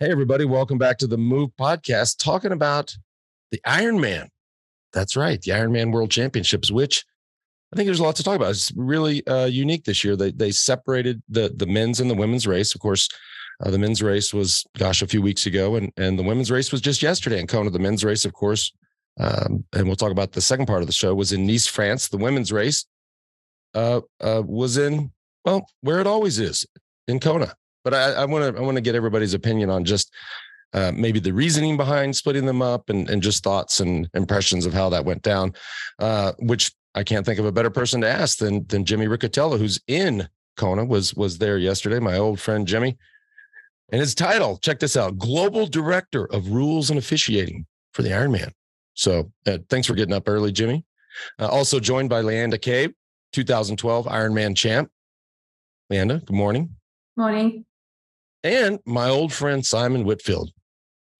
Hey, everybody, welcome back to the Move podcast, talking about the Ironman. That's right, the Ironman World Championships, which I think there's a lot to talk about. It's really uh, unique this year. They they separated the the men's and the women's race. Of course, uh, the men's race was gosh a few weeks ago, and and the women's race was just yesterday in Kona. The men's race, of course, um, and we'll talk about the second part of the show was in Nice, France. The women's race uh, uh was in well where it always is in Kona. But I want to I want to get everybody's opinion on just uh, maybe the reasoning behind splitting them up and, and just thoughts and impressions of how that went down, uh, which I can't think of a better person to ask than than Jimmy Riccitello, who's in Kona, was was there yesterday. My old friend Jimmy, and his title, check this out: Global Director of Rules and Officiating for the Ironman. So uh, thanks for getting up early, Jimmy. Uh, also joined by Leanda Cave, 2012 Ironman champ. Leanda, good morning. Morning and my old friend Simon Whitfield,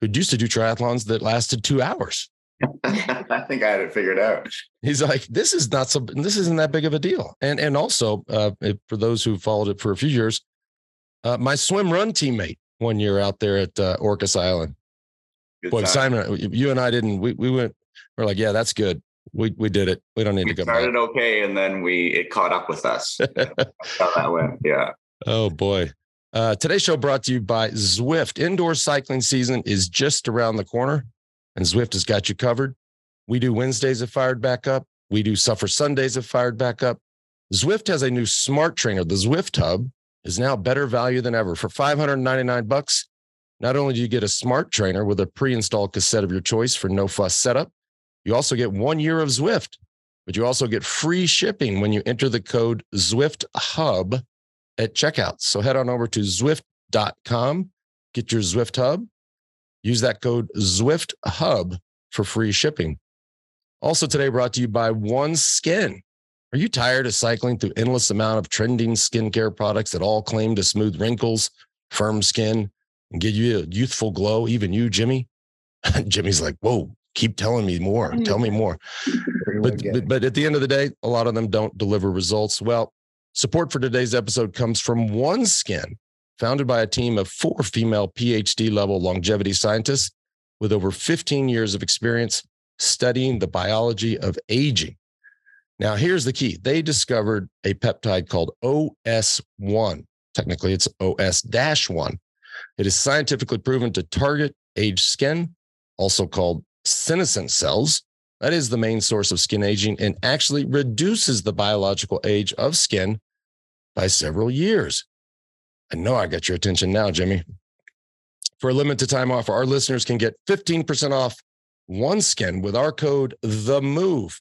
who used to do triathlons that lasted two hours. I think I had it figured out. He's like, this is not so. This isn't that big of a deal. And and also, uh, for those who followed it for a few years, uh, my swim run teammate one year out there at uh, Orcas Island. Good Boy, time. Simon, you and I didn't. We we went. We're like, yeah, that's good. We we did it. We don't need we to go. Started back. okay, and then we it caught up with us. how that went. Yeah. Oh boy. Uh, today's show brought to you by Zwift. Indoor cycling season is just around the corner, and Zwift has got you covered. We do Wednesdays have fired back up. We do Suffer Sundays have fired back up. Zwift has a new smart trainer. The Zwift Hub is now better value than ever. For 599 bucks, not only do you get a smart trainer with a pre-installed cassette of your choice for no fuss setup, you also get one year of Zwift, but you also get free shipping when you enter the code Zwift Hub at checkout. So head on over to Zwift.com, get your Zwift Hub, use that code Zwift Hub for free shipping. Also today brought to you by OneSkin. Are you tired of cycling through endless amount of trending skincare products that all claim to smooth wrinkles, firm skin, and give you a youthful glow? Even you, Jimmy. Jimmy's like, whoa, keep telling me more. Tell me more. But, but, but at the end of the day, a lot of them don't deliver results. Well, Support for today's episode comes from OneSkin, founded by a team of four female PhD level longevity scientists with over 15 years of experience studying the biology of aging. Now, here's the key they discovered a peptide called OS1. Technically, it's OS 1. It is scientifically proven to target aged skin, also called senescent cells. That is the main source of skin aging and actually reduces the biological age of skin by several years. I know I got your attention now, Jimmy. For a limited time offer, our listeners can get 15% off one skin with our code the move.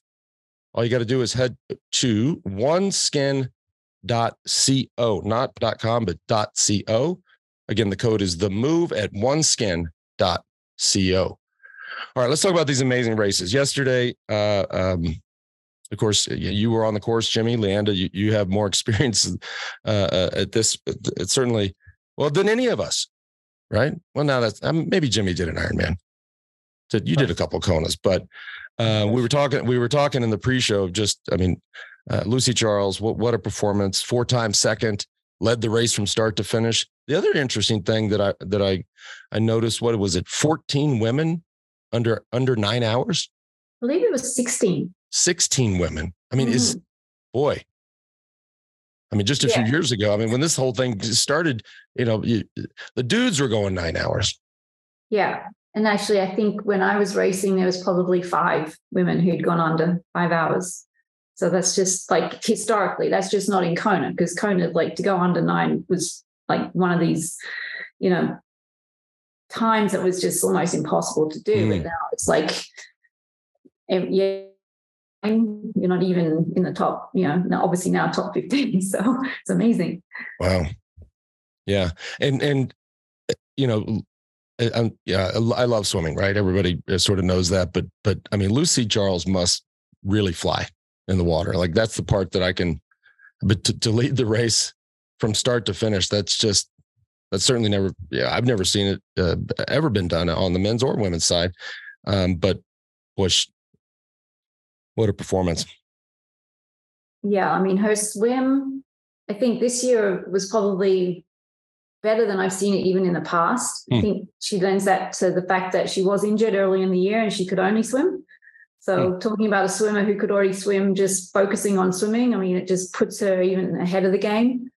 All you got to do is head to oneskin.co, not .com, but .co. Again, the code is the move at oneskin.co. All right, let's talk about these amazing races. Yesterday, uh, um, of course, you were on the course, Jimmy, Leanda. You, you have more experience uh, uh, at this. It's certainly well than any of us, right? Well, now that's um, maybe Jimmy did an Ironman. So you did a couple Konas, but uh, we were talking. We were talking in the pre-show of just. I mean, uh, Lucy Charles. What what a performance! Four times second, led the race from start to finish. The other interesting thing that I that I I noticed what was it? Fourteen women under under nine hours. I believe it was sixteen. 16 women. I mean, mm-hmm. is boy. I mean, just a yeah. few years ago, I mean, when this whole thing started, you know, you, the dudes were going nine hours. Yeah. And actually, I think when I was racing, there was probably five women who'd gone under five hours. So that's just like historically, that's just not in Kona because Kona, like to go under nine was like one of these, you know, times that was just almost impossible to do. Mm. But now it's like, yeah, you're not even in the top, you know, obviously now top 15. So it's amazing. Wow. Yeah. And, and, you know, I'm, yeah, I love swimming, right? Everybody eh, sort of knows that, but, but I mean, Lucy Charles must really fly in the water. Like that's the part that I can, but to, to lead the race from start to finish, that's just, that's certainly never, yeah, I've never seen it uh, ever been done on the men's or women's side. Um, but boy, what a performance. Yeah, I mean, her swim, I think this year was probably better than I've seen it even in the past. I Hmm. think she lends that to the fact that she was injured early in the year and she could only swim. So Hmm. talking about a swimmer who could already swim, just focusing on swimming, I mean, it just puts her even ahead of the game.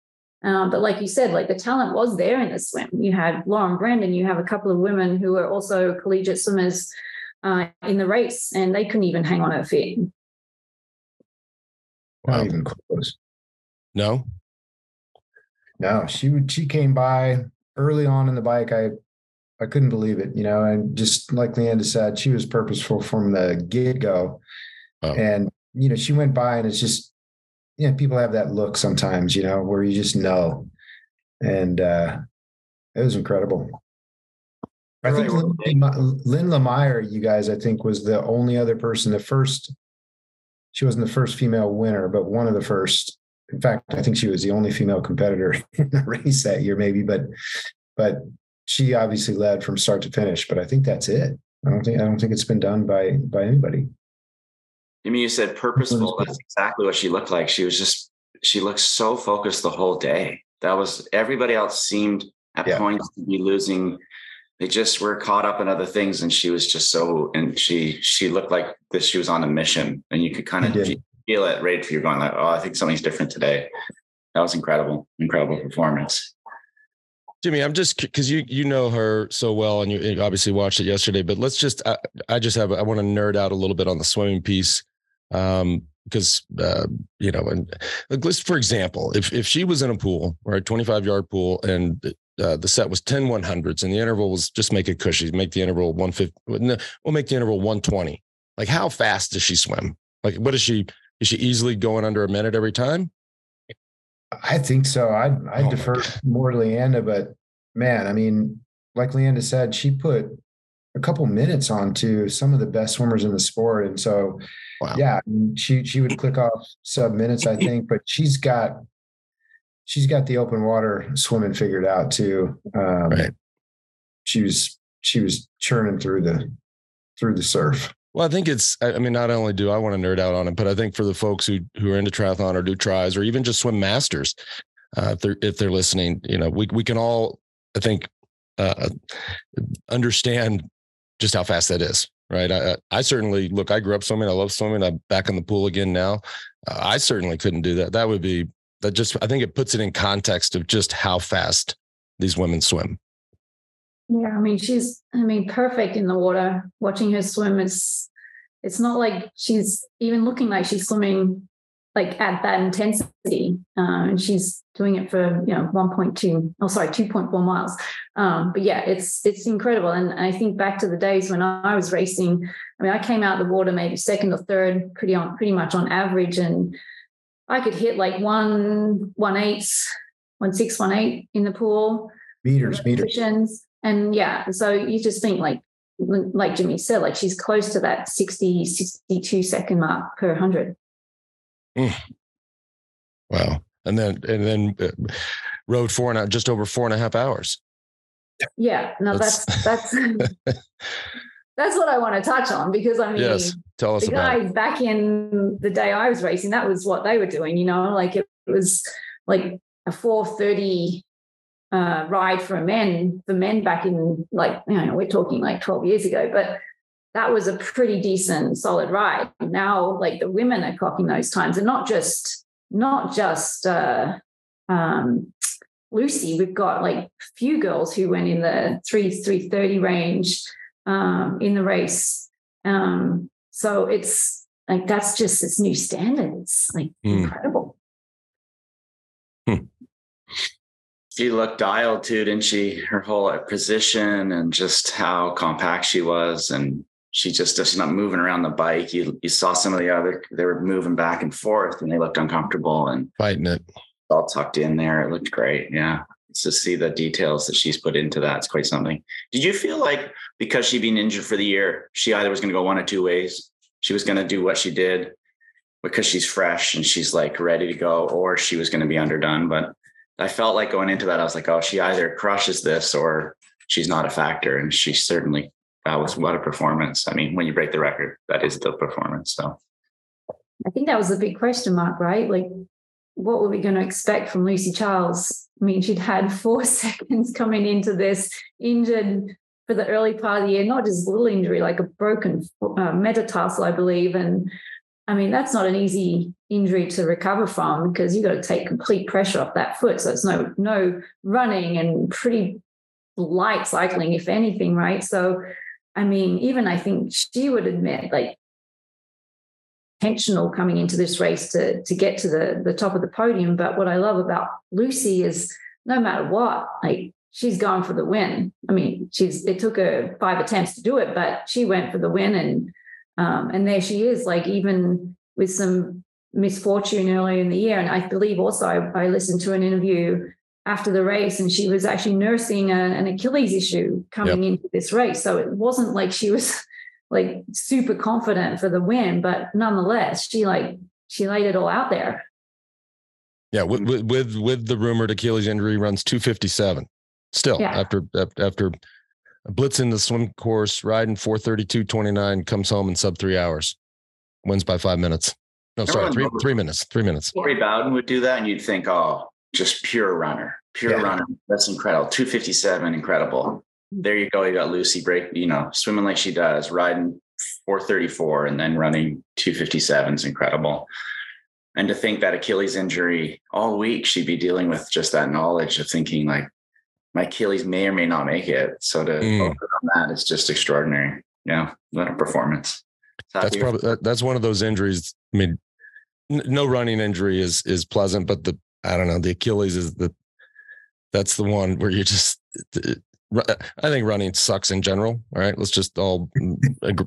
Um, but like you said, like the talent was there in the swim. You had Lauren Brandon, you have a couple of women who are also collegiate swimmers uh, in the race, and they couldn't even hang on her feet. Not Wow. even close. No, No, she would. She came by early on in the bike. I I couldn't believe it, you know. And just like Leanda said, she was purposeful from the get go. Oh. And you know, she went by, and it's just, you know, people have that look sometimes, you know, where you just know, and uh it was incredible. I think Right. Lynn, Lyn Lemaire, you guys, I think, was the only other person, the first. She wasn't the first female winner, but one of the first. In fact, I think she was the only female competitor in the race that year, maybe. But, but she obviously led from start to finish. But I think that's it. I don't think I don't think it's been done by by anybody. I mean, you said purposeful. That's exactly what she looked like. She was just, she looked so focused the whole day. That was everybody else seemed at Yeah. points to be losing. They just were caught up in other things, and she was just so. And she she looked like this. She was on a mission, and you could kind of feel it right for you're going like, oh, I think something's different today. That was incredible, incredible performance. Jimmy, I'm just because you you know her so well, and you, you obviously watched it yesterday. But let's just I, I just have I want to nerd out a little bit on the swimming piece, um, because uh, you know, and like, let's for example, if if she was in a pool or a 25 yard pool, and uh, the set was 10 100s, and the interval was just make it cushy, make the interval 150, no, we'll make the interval 120. Like, how fast does she swim? Like, what is she? Is she easily going under a minute every time? I think so. I I Oh defer more to Leanda, but man, I mean, like Leanda said, she put a couple minutes onto some of the best swimmers in the sport, and so Wow. yeah, I mean, she she would click off sub minutes, I think, but she's got she's got the open water swimming figured out too. Um, Right. She was she was churning through the through the surf. Well, I think it's. I mean, not only do I want to nerd out on it, but I think for the folks who who are into triathlon or do tries or even just swim masters, uh, if they're if they're listening, you know, we we can all, I think, uh, understand just how fast that is. Right. I, I- I certainly look. I grew up swimming. I love swimming. I'm back in the pool again now. Uh, I certainly couldn't do that. That would be that. Just I think it puts it in context of just how fast these women swim. Yeah, I mean, she's, I mean, perfect in the water. Watching her swim is, it's not like she's even looking like she's swimming like at that intensity. Uh, and she's doing it for, you know, 1.2, oh, sorry, 2.4 miles. Um, but yeah, it's, it's incredible. And I think back to the days when I was racing, I mean, I came out of the water maybe second or third, pretty on, pretty much on average. And I could hit like one, one eight, one six, one eight in the pool Meters, meters. And yeah, so you just think like like Jimmy said, like she's close to that 60, 62 second mark per 100. Wow. And then and then uh, rode four and a, just over four and a half hours. Yeah, no, that's that's that's what I want to touch on because I mean, Yes. Tell us the about it. guys back in the day I was racing, that was what they were doing, you know, like it was like a 430 uh, ride for men, for men back in like, you know, we're talking like 12 years ago, but that was a pretty decent, solid ride. Now, like the women are clocking those times and not just, not just, uh, um, Lucy, we've got like a few girls who went in the three, 330 range um, in the race. Um, so it's like that's just this new standard. It's like Mm. incredible. She looked dialed too, didn't she? Her whole position and just how compact she was, and she just she's not moving around the bike. You you saw some of the other they were moving back and forth, and they looked uncomfortable and Fighting it. all tucked in there. It looked great. Yeah, to see the details that she's put into that, it's quite something. Did you feel like because she'd been injured for the year, she either was going to go one or two ways? She was going to do what she did because she's fresh and she's like ready to go, or she was going to be underdone. But I felt like going into that, I was like, oh, she either crushes this or she's not a factor. And she certainly, that was what a performance. I mean, when you break the record, that is the performance. So I think that was the big question mark, right? Like, what were we going to expect from Lucy Charles I mean, she'd had four seconds coming into this, injured for the early part of the year, not just a little injury, like a broken uh, metatarsal, I believe. And I mean, that's not an easy injury to recover from because you've got to take complete pressure off that foot. So it's no no running and pretty light cycling, if anything, right? So I mean, even I think she would admit like intentional coming into this race to to get to the the top of the podium. But what I love about Lucy is no matter what, like she's gone for the win. I mean, she's it took her five attempts to do it, but she went for the win and um, and there she is, like even with some misfortune earlier in the year. And I believe also I, I listened to an interview after the race and she was actually nursing a, an Achilles issue coming yep. into this race. So it wasn't like she was like super confident for the win, but nonetheless, she like she laid it all out there. Yeah, with with with the rumored Achilles injury, runs two fifty seven. Still yeah. after after blitzing the swim course, riding four thirty two twenty nine, comes home in sub three hours, wins by five minutes. No, sorry, three three minutes. Three minutes. Corey Bowden would do that, and you'd think, oh, just pure runner, pure yeah. runner. That's incredible. Two fifty seven, incredible there you go. You got Lucy break, you know, swimming like she does, riding 434 and then running 257 is incredible. And to think that Achilles injury all week, she'd be dealing with just that knowledge of thinking like my Achilles may or may not make it. So to mm. focus on that is just extraordinary. Yeah. What a performance. That's probably, that's one of those injuries. I mean, no running injury is, is pleasant, but the, I don't know, the Achilles is the, that's the one where you just I think running sucks in general. All right, let's just all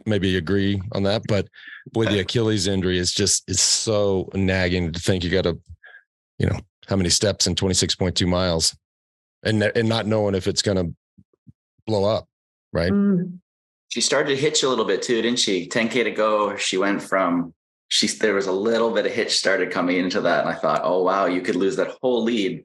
maybe agree on that. But with the Achilles injury, it's just it's so nagging to think you got to, you know, how many steps in twenty six point two miles, and and not knowing if it's going to blow up, right? Mm. She started to hitch a little bit too, didn't she? 10k to go. She went from she there was a little bit of hitch started coming into that, and I thought, oh wow, you could lose that whole lead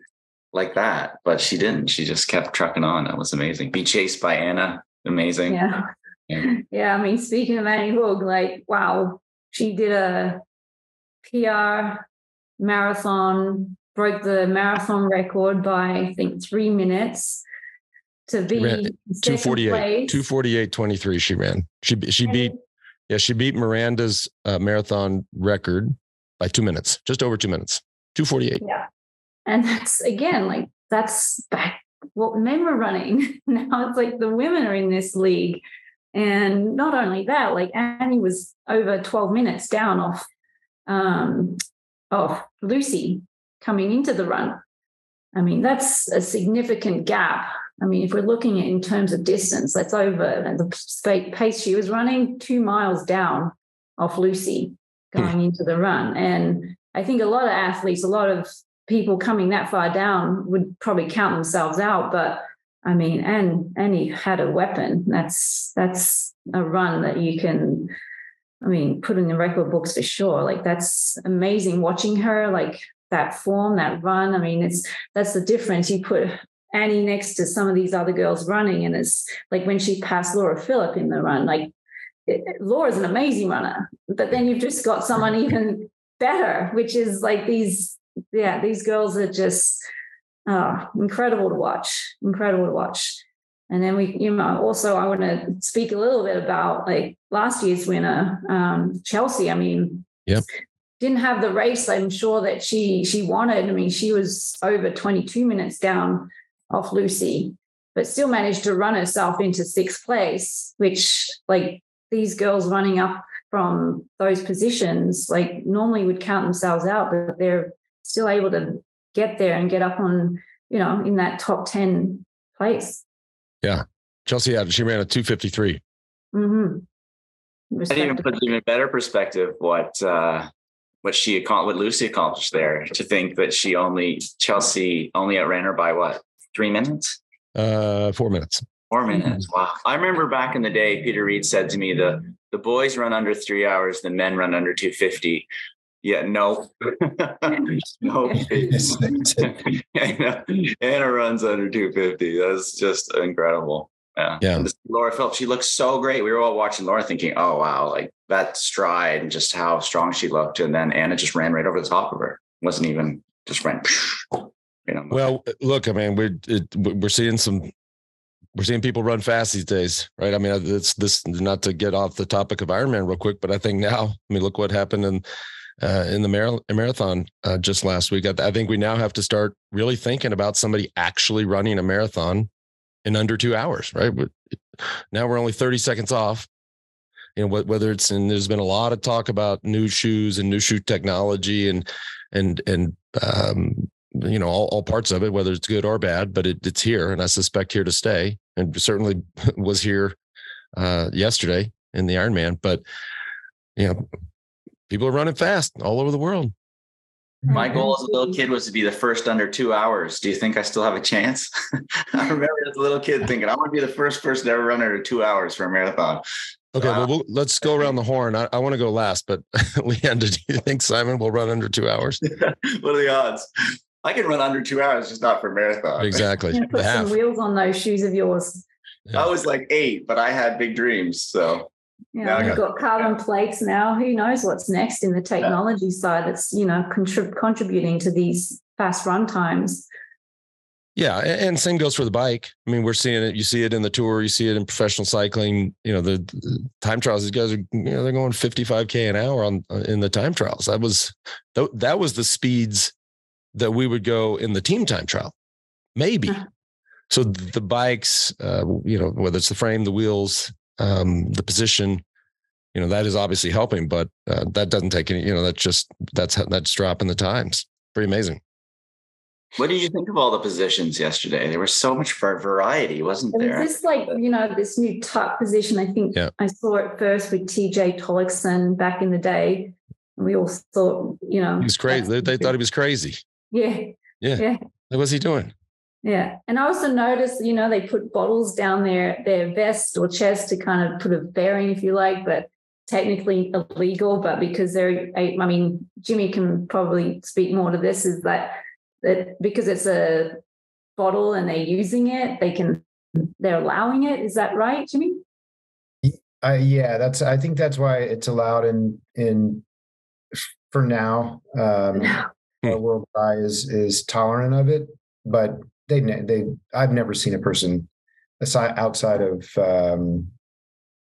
like that, but she didn't. She just kept trucking on. That was amazing. Be chased by Anna, amazing. Yeah. Yeah. yeah I mean, speaking of Annie Haug, like, wow, she did a PR marathon, broke the marathon record by, I think, three minutes to be 248, 248, 23. She ran. She, she beat, yeah, she beat Mirinda's uh, marathon record by two minutes, just over two minutes, 248. Yeah. And that's again, like that's back what men were running. now it's like the women are in this league. And not only that, like Annie was over 12 minutes down off um off Lucy coming into the run. I mean, that's a significant gap. I mean, if we're looking at in terms of distance, that's over the pace she was running two miles down off Lucy going hmm. into the run. And I think a lot of athletes, a lot of people coming that far down would probably count themselves out. But I mean, and Annie had a weapon. That's that's a run that you can, I mean, put in the record books for sure. Like that's amazing watching her, like that form, that run. I mean, it's that's the difference. You put Annie next to some of these other girls running, and it's like when she passed Laura Philipp in the run, like it, Laura's an amazing runner, but then you've just got someone even better, which is like these yeah, these girls are just oh, incredible to watch. Incredible to watch. And then we, you know, also I want to speak a little bit about like last year's winner, um, Chelsea. I mean, yep. Didn't have the race. I'm sure that she she wanted. I mean, she was over 22 minutes down off Lucy, but still managed to run herself into sixth place, which like these girls running up from those positions, like normally would count themselves out, but they're still able to get there and get up on, you know, in that top 10 place. Yeah. Chelsea had, she ran a 253. Mm-hmm. That even puts even better perspective what uh what she accomplished what Lucy accomplished there. To think that she only Chelsea only outran her by what three minutes? Uh four minutes. Four minutes. Mm-hmm. Wow. I remember back in the day, Peter Reid said to me, the the boys run under three hours, the men run under 250. Yeah, no, no. Anna, Anna runs under 250. That's just incredible. Yeah. Yeah. Laura Phillips, she looks so great. We were all watching Laura thinking, oh, wow, like that stride and just how strong she looked. And then Anna just ran right over the top of her. Wasn't even just ran, you know. Well, look, I mean, we're it, we're seeing some we're seeing people run fast these days, right? I mean, it's this not to get off the topic of Ironman real quick, but I think now, I mean, look what happened in uh, in the mar- marathon uh, just last week. I, I, think we now have to start really thinking about somebody actually running a marathon in under two hours, right? Now we're only 30 seconds off. You know, whether it's and there's been a lot of talk about new shoes and new shoe technology and and and um, you know all, all parts of it, whether it's good or bad, but it, it's here, and I suspect here to stay, and certainly was here uh, yesterday in the Ironman. But you know, people are running fast all over the world. My mm-hmm. goal as a little kid was to be the first under two hours. Do you think I still have a chance? I remember as a little kid thinking, I want to be the first person to ever run under two hours for a marathon. Okay, well, we'll, let's go around the horn. I, I want to go last, but Leanda, do you think Simon will run under two hours? what are the odds? I can run under two hours, just not for marathon. Exactly. put some wheels on those shoes of yours. Yeah. I was like eight, but I had big dreams. So yeah, we've got carbon plates now. Who knows what's next in the technology yeah. side that's you know contrib- contributing to these fast run times. Yeah, and same goes for the bike. I mean, we're seeing it. You see it in the tour. You see it in professional cycling. You know, the, the time trials. These guys are, you know, they're going 55k an hour on uh, in the time trials. That was that was the speeds that we would go in the team time trial, maybe. Uh-huh. So the bikes, uh, you know, whether it's the frame, the wheels, um, the position, you know, that is obviously helping, but uh, that doesn't take any. You know, that's just that's that's dropping the times. Pretty amazing. What did you think of all the positions yesterday? There was so much variety, wasn't there? Was this like, you know, this new tuck position? I think yeah. I saw it first with TJ Tollakson back in the day. We all thought, you know, he was crazy. They, they thought he was crazy. Yeah. Yeah. Yeah. What was he doing? Yeah. And I also noticed, you know, they put bottles down their their vest or chest to kind of put a bearing, if you like, but technically illegal. But because they're, I mean, Jimmy can probably speak more to this, is that that because it's a bottle and they're using it, they can they're allowing it. Is that right, Jimmy? Uh, yeah, that's. I think that's why it's allowed in in for now. Um, the World By is is tolerant of it, but they they I've never seen a person aside outside of um,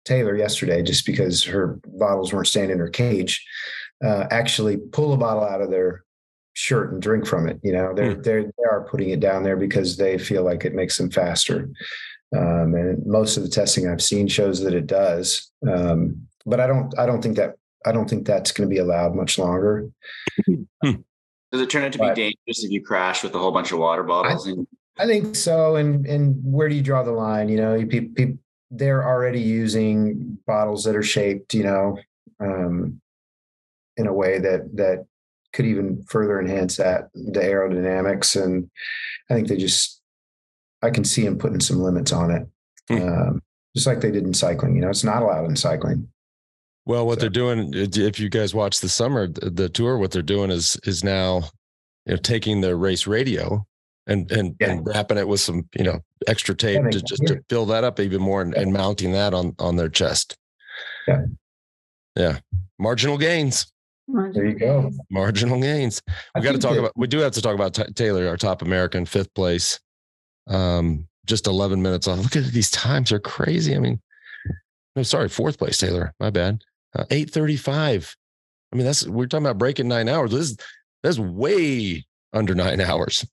Taylor yesterday, just because her bottles weren't staying in her cage, uh, actually pull a bottle out of their shirt and drink from it. You know, they're mm. they're they are putting it down there because they feel like it makes them faster. Um, and most of the testing I've seen shows that it does. Um, but I don't I don't think that I don't think that's going to be allowed much longer. Hmm. Does it turn out to but, be dangerous if you crash with a whole bunch of water bottles? I, I think so. And and where do you draw the line? You know, people, people they're already using bottles that are shaped, you know, um, in a way that that could even further enhance that the aerodynamics. And I think they just, I can see them putting some limits on it, hmm. um, just like they did in cycling. You know, it's not allowed in cycling. Well, what so. they're doing, if you guys watch the summer, the tour, what they're doing is is now, you know, taking the race radio and and, yeah. and wrapping it with some, you know, extra tape yeah, to just to fill that up even more and, yeah. and mounting that on on their chest. Yeah. Yeah. Marginal gains. Marginal there you gains. go. Marginal gains. We got to talk that, about. We do have to talk about t- Taylor, our top American, fifth place. Um, just 11 minutes off. Look at these times; they're crazy. I mean, no, sorry, fourth place, Taylor. My bad. Uh, 8:35. I mean, that's we're talking about breaking nine hours. This that's way under nine hours.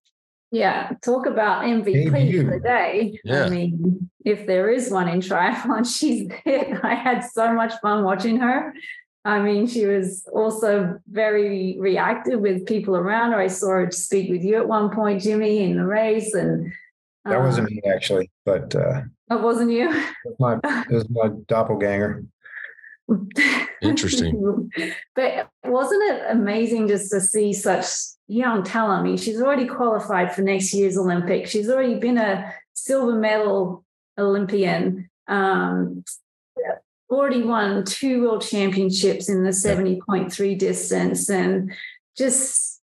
Yeah, talk about MVP Debut. for the day. Yeah. I mean, if there is one in triathlon, she's it. I had so much fun watching her. I mean, she was also very reactive with people around her. I saw her speak with you at one point, Jimmy, in the race, and that wasn't um, me actually, but uh, that wasn't you. It was my, it was my doppelganger. Interesting. but wasn't it amazing just to see such young talent? I mean, she's already qualified for next year's Olympics. She's already been a silver medal Olympian. Um, already won two world championships in the 70.3 distance and just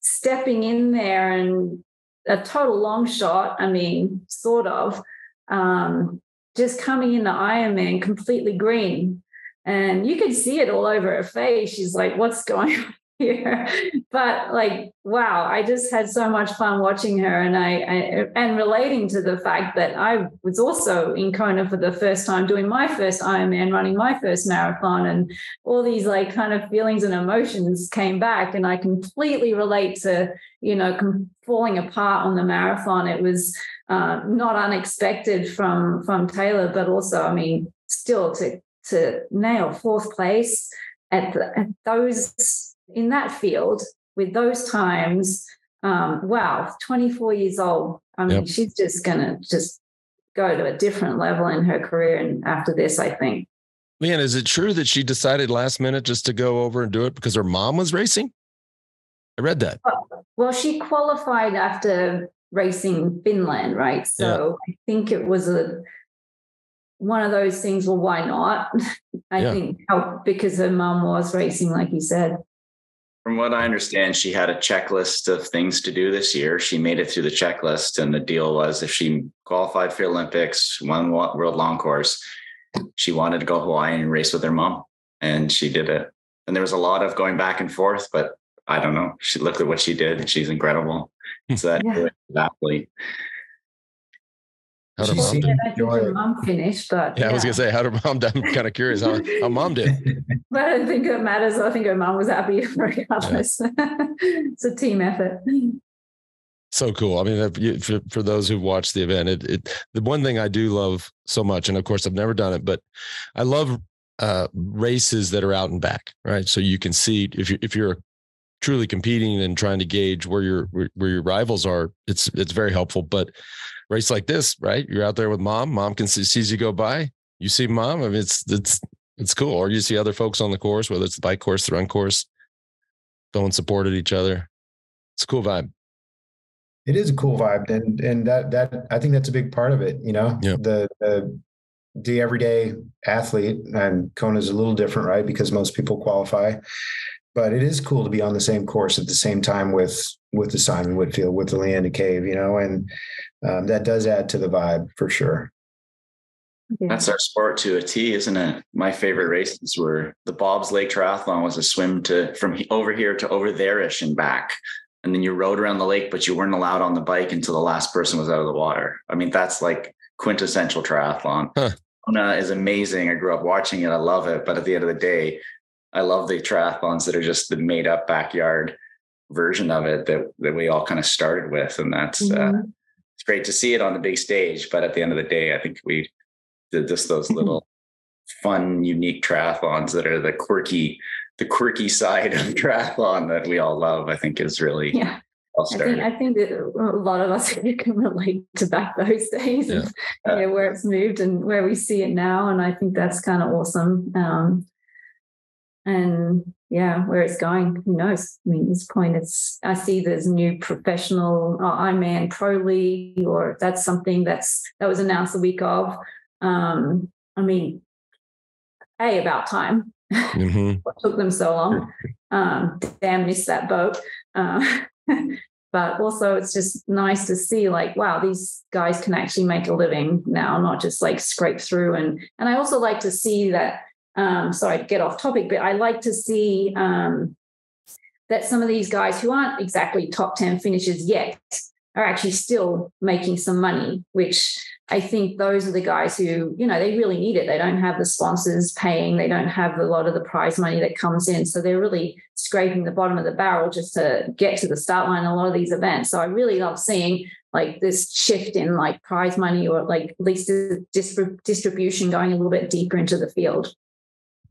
stepping in there and a total long shot. I mean, sort of. Um, just coming in the Ironman completely green. And you could see it all over her face. She's like, what's going on? here But like, wow, I just had so much fun watching her and I, I, and relating to the fact that I was also in Kona for the first time doing my first Ironman, running my first marathon, and all these like kind of feelings and emotions came back. And I completely relate to, you know, falling apart on the marathon. It was uh, not unexpected from from Taylor, but also, I mean, still to to nail fourth place at, the, at those in that field with those times. Um, wow, 24 years old. I mean, yep. she's just gonna just go to a different level in her career. And after this, I think. Leanda, is it true that she decided last minute just to go over and do it because her mom was racing? I read that. Well, she qualified after racing Finland, right? So yeah. I think it was a one of those things. Well, why not? I yeah. think help because her mom was racing, like you said. From what I understand, she had a checklist of things to do this year. She made it through the checklist, and the deal was if she qualified for Olympics, won World Long Course, she wanted to go Hawaii and race with her mom, and she did it. And there was a lot of going back and forth, but I don't know. She looked at what she did. She's incredible. Hmm. So that yeah. athlete. How did mom, yeah, I think her mom finished, but yeah, yeah, I was gonna say how did mom? I'm kind of curious how, how mom did. but I don't think it matters. I think her mom was happy regardless. Yeah. it's a team effort. So cool. I mean, for, for those who've watched the event, it, it the one thing I do love so much, and of course I've never done it, but I love uh, races that are out and back, right? So you can see if you if you're truly competing and trying to gauge where your where, where your rivals are, it's it's very helpful. But race like this, right? You're out there with mom. Mom can see sees you go by. You see mom. I mean, it's it's it's cool. Or you see other folks on the course, whether it's the bike course, the run course, going supported each other. It's a cool vibe. It is a cool vibe, and and that that I think that's a big part of it. You know, yep. the the the everyday athlete, and Kona is a little different, right? Because most people qualify but it is cool to be on the same course at the same time with with the Simon Whitfield, with the Leanda Cave, you know, and um, that does add to the vibe for sure. That's our sport to a T, isn't it? My favorite races were the Bob's Lake Triathlon was a swim to from over here to over there-ish and back. And then you rode around the lake, but you weren't allowed on the bike until the last person was out of the water. I mean, that's like quintessential triathlon. Huh. Kona is amazing. I grew up watching it. I love it. But at the end of the day, I love the triathlons that are just the made up backyard version of it that, that we all kind of started with. And that's, uh, mm-hmm. uh, it's great to see it on the big stage. But at the end of the day, I think we did just those mm-hmm. little fun, unique triathlons that are the quirky, the quirky side of triathlon that we all love, I think is really, yeah. I think, I think that a lot of us can relate to back those days yeah. and you know, where it's moved and where we see it now. And I think that's kind of awesome. Um, and yeah, where it's going, who knows? I mean, at this point, it's I see there's new professional uh, Ironman Pro League, or that's something that's that was announced the week of. Um, I mean, a about time. Mm-hmm. what took them so long? Um, damn, missed that boat. Uh, but also, it's just nice to see, like, wow, these guys can actually make a living now, not just like scrape through. And and I also like to see that um, sorry to get off topic, but I like to see um, that some of these guys who aren't exactly top 10 finishers yet are actually still making some money, which I think those are the guys who, you know, they really need it. They don't have the sponsors paying, they don't have a lot of the prize money that comes in. So they're really scraping the bottom of the barrel just to get to the start line in a lot of these events. So I really love seeing like this shift in like prize money or like at least distribution going a little bit deeper into the field.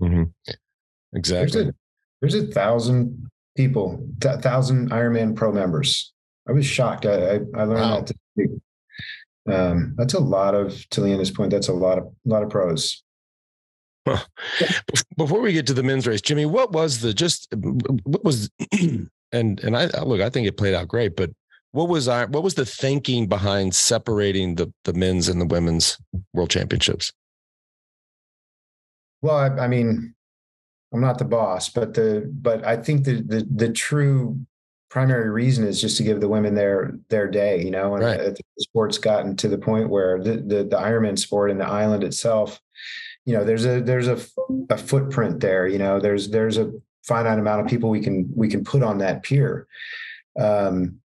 Mm-hmm. Exactly. There's a, there's a thousand people, a thousand Ironman Pro members. I was shocked. I, I, I learned wow. that. Um, that's a lot of to Leanda's point. That's a lot of a lot of pros. Well, before we get to the men's race, Jimmy, what was the just what was and and I look, I think it played out great, but what was I what was the thinking behind separating the the men's and the women's world championships? Well, I, I, mean, I'm not the boss, but the but I think the the the true primary reason is just to give the women their their day, you know. And right. the sport's gotten to the point where the, the the Ironman sport and the island itself, you know, there's a there's a a footprint there. You know, there's there's a finite amount of people we can we can put on that pier. Um,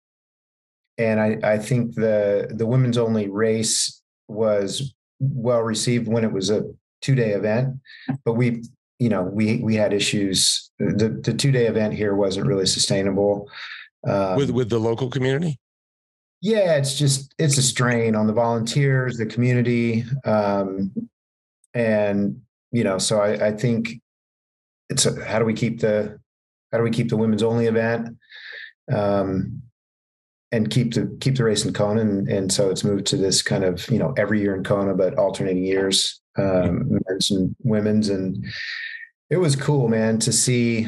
and I, I think the the women's only race was well received when it was a two day event, but we you know we we had issues. The the two day event here wasn't really sustainable um, with with the local community. Yeah, it's just it's a strain on the volunteers, the community, um, and you know. So I, I think it's a, how do we keep the how do we keep the women's only event um, and keep the keep the race in Kona and, and so it's moved to this kind of you know every year in Kona but alternating years um, men's and women's and it was cool man to see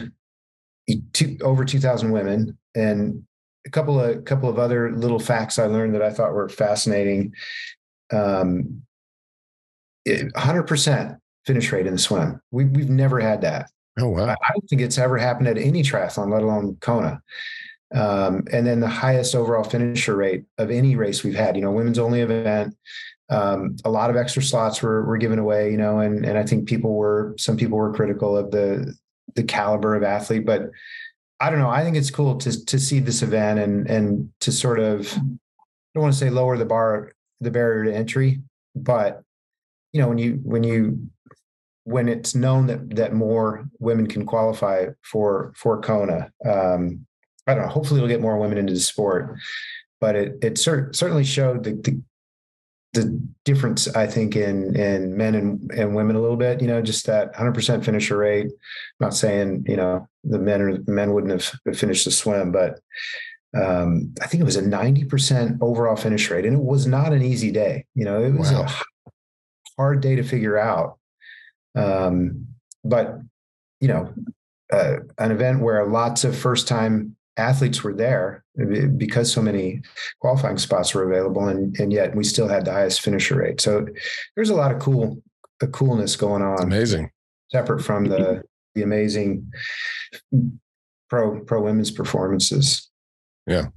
two, over 2000 women and a couple of couple of other little facts I learned that I thought were fascinating um, 100% finish rate in the swim we, we've never had that Oh wow! I, don't think it's ever happened at any triathlon, let alone Kona. Um, and then the highest overall finisher rate of any race we've had. You know, women's only event. Um, a lot of extra slots were were given away. You know, and and I think people were some people were critical of the the caliber of athlete, but I don't know. I think it's cool to to see this event and and to sort of I don't want to say lower the bar the barrier to entry, but you know when you when you when it's known that that more women can qualify for for Kona. Um, I don't know. Hopefully, we'll get more women into the sport, but it it cer- certainly showed the, the, the difference. I think in in men and, and women a little bit. You know, just that 100 percent finisher rate. I'm not saying you know the men or men wouldn't have finished the swim, but um, I think it was a 90 percent overall finish rate, and it was not an easy day. You know, it was wow. a hard day to figure out. Um, but you know, uh, an event where lots of first time athletes were there because so many qualifying spots were available and, and yet we still had the highest finisher rate. So there's a lot of cool, the coolness going on. It's amazing. Separate from the, the amazing pro, pro women's performances. Yeah.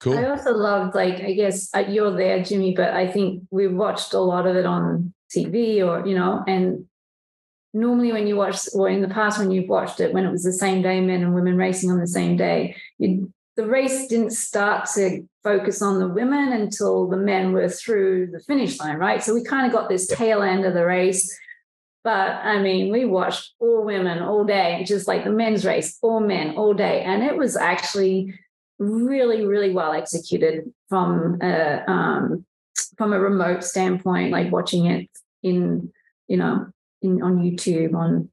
Cool. I also loved, like, I guess uh, you're there, Jimmy, but I think we watched a lot of it on TV or, you know, and normally when you watch or in the past when you've watched it when it was the same day men and women racing on the same day you, the race didn't start to focus on the women until the men were through the finish line right? So we kind of got this tail end of the race. But i mean we watched all women all day just like the men's race all men all day. And it was actually really really well executed from a um, from a remote standpoint like watching it in you know in, on YouTube on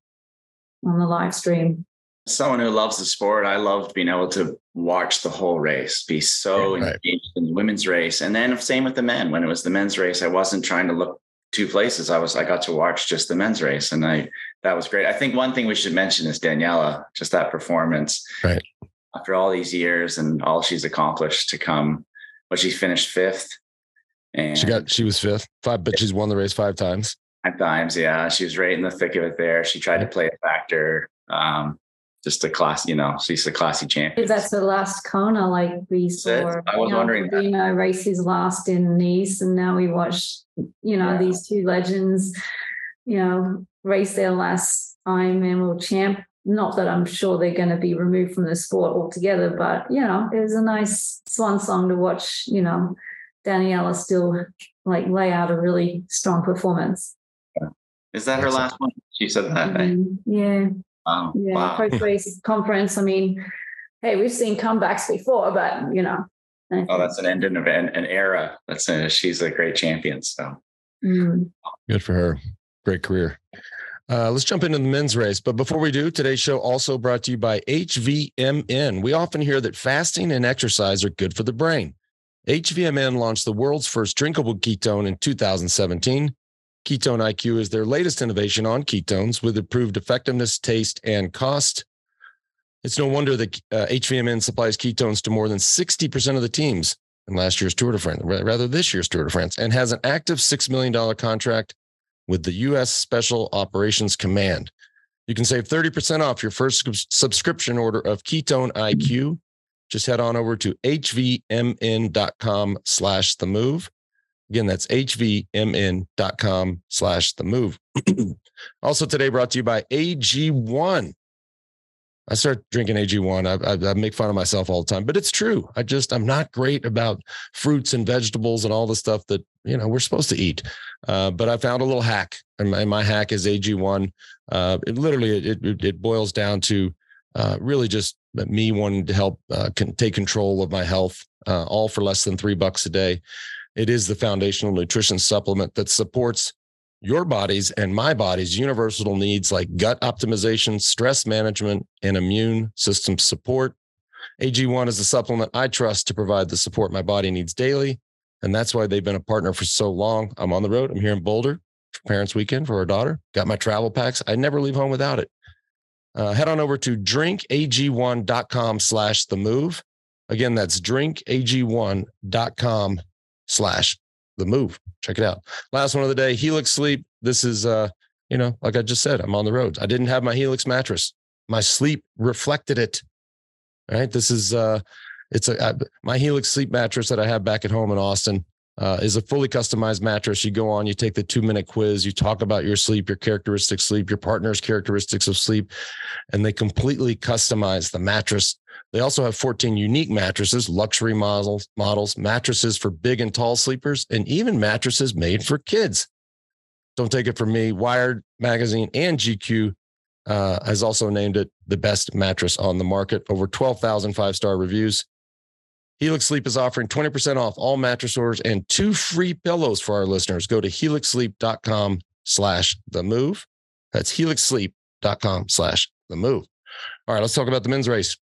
on the live stream. Someone who loves the sport, I loved being able to watch the whole race, be so right. engaged in the women's race, and then same with the men. When it was the men's race, I wasn't trying to look two places. I was I got to watch just the men's race, and I that was great. I think one thing we should mention is Daniela, just that performance. Right. After all these years and all she's accomplished to come, but she finished fifth. And she got she was fifth, five, but she's won the race five times. At times, yeah, she was right in the thick of it. There, she tried to play a factor. Um, just a class, you know, she's a classy champion. That's the last Kona, like we saw. I was wondering. know, race his last in Nice, and now we watch, you know, yeah. these two legends, you know, race their last Ironman world champ. Not that I'm sure they're going to be removed from the sport altogether, but you know, it was a nice swan song to watch. You know, Daniela still like lay out a really strong performance. Is that her last one? She said that. Mm-hmm. Yeah. Wow. Yeah. Wow. Post race conference. I mean, hey, we've seen comebacks before, but you know. Oh, that's an end of an, an era. That's a, she's a great champion. So mm. good for her. Great career. Uh, let's jump into the men's race. But before we do, today's show also brought to you by HVMN. We often hear that fasting and exercise are good for the brain. HVMN launched the world's first drinkable ketone in 2017. Ketone IQ is their latest innovation on ketones with improved effectiveness, taste, and cost. It's no wonder that uh, HVMN supplies ketones to more than 60% of the teams in last year's Tour de France, rather this year's Tour de France, and has an active $6 million contract with the U.S. Special Operations Command. You can save 30% off your first subscription order of Ketone IQ. Just head on over to hvmn.com slash the move. Again, that's hvmn.com slash the move. also today brought to you by AG1. I start drinking AG1. I, I, I, make fun of myself all the time, but it's true. I just, I'm not great about fruits and vegetables and all the stuff that, you know, we're supposed to eat. Uh, but I found a little hack and my, my hack is AG1. Uh, it literally, it, it, it boils down to uh, really just me wanting to help uh, can take control of my health, uh, all for less than three bucks a day. It is the foundational nutrition supplement that supports your body's and my body's universal needs like gut optimization, stress management, and immune system support. AG1 is a supplement I trust to provide the support my body needs daily. And that's why they've been a partner for so long. I'm on the road. I'm here in Boulder for Parents Weekend for our daughter. Got my travel packs. I never leave home without it. Uh, head on over to drinkag1.com slash the move. Again, that's drinkag1.com slash the move. Check it out. Last one of the day, Helix Sleep. This is, uh, you know, like I just said, I'm on the road. I didn't have my Helix mattress. My sleep reflected it. All right. This is, uh, it's a uh, my Helix sleep mattress that I have back at home in Austin. Uh, is a fully customized mattress. You go on, you take the two minute quiz, you talk about your sleep, your characteristics sleep, your partner's characteristics of sleep, and they completely customize the mattress they also have 14 unique mattresses, luxury models, models, mattresses for big and tall sleepers, and even mattresses made for kids. Don't take it from me. Wired magazine and GQ uh, has also named it the best mattress on the market. Over 12,000 five star reviews. Helix Sleep is offering 20% off all mattress orders and two free pillows for our listeners. Go to helixsleep.com slash the move. That's helixsleep.com slash the move. All right, let's talk about the men's race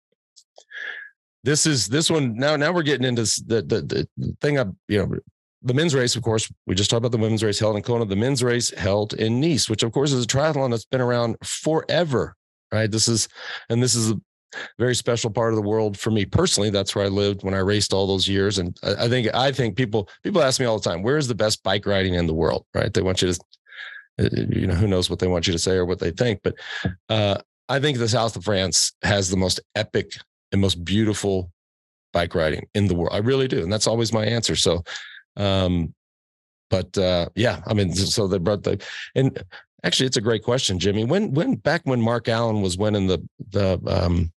this is this one now. Now we're getting into the the, the thing. I you know the men's race, of course, we just talked about the women's race held in Kona. The men's race held in Nice, which of course is a triathlon that's been around forever. Right. This is and this is a very special part of the world for me personally. That's where I lived when I raced all those years. And I, I think I think people people ask me all the time, where is the best bike riding in the world? Right. They want you to uh, you know who knows what they want you to say or what they think but uh, i think the south of france has the most epic and most beautiful bike riding in the world. I really do. And that's always my answer. So, um, but uh, yeah, I mean, so they brought the, and actually, it's a great question, Jimmy. When, when back when Mark Allen was winning the, the, um,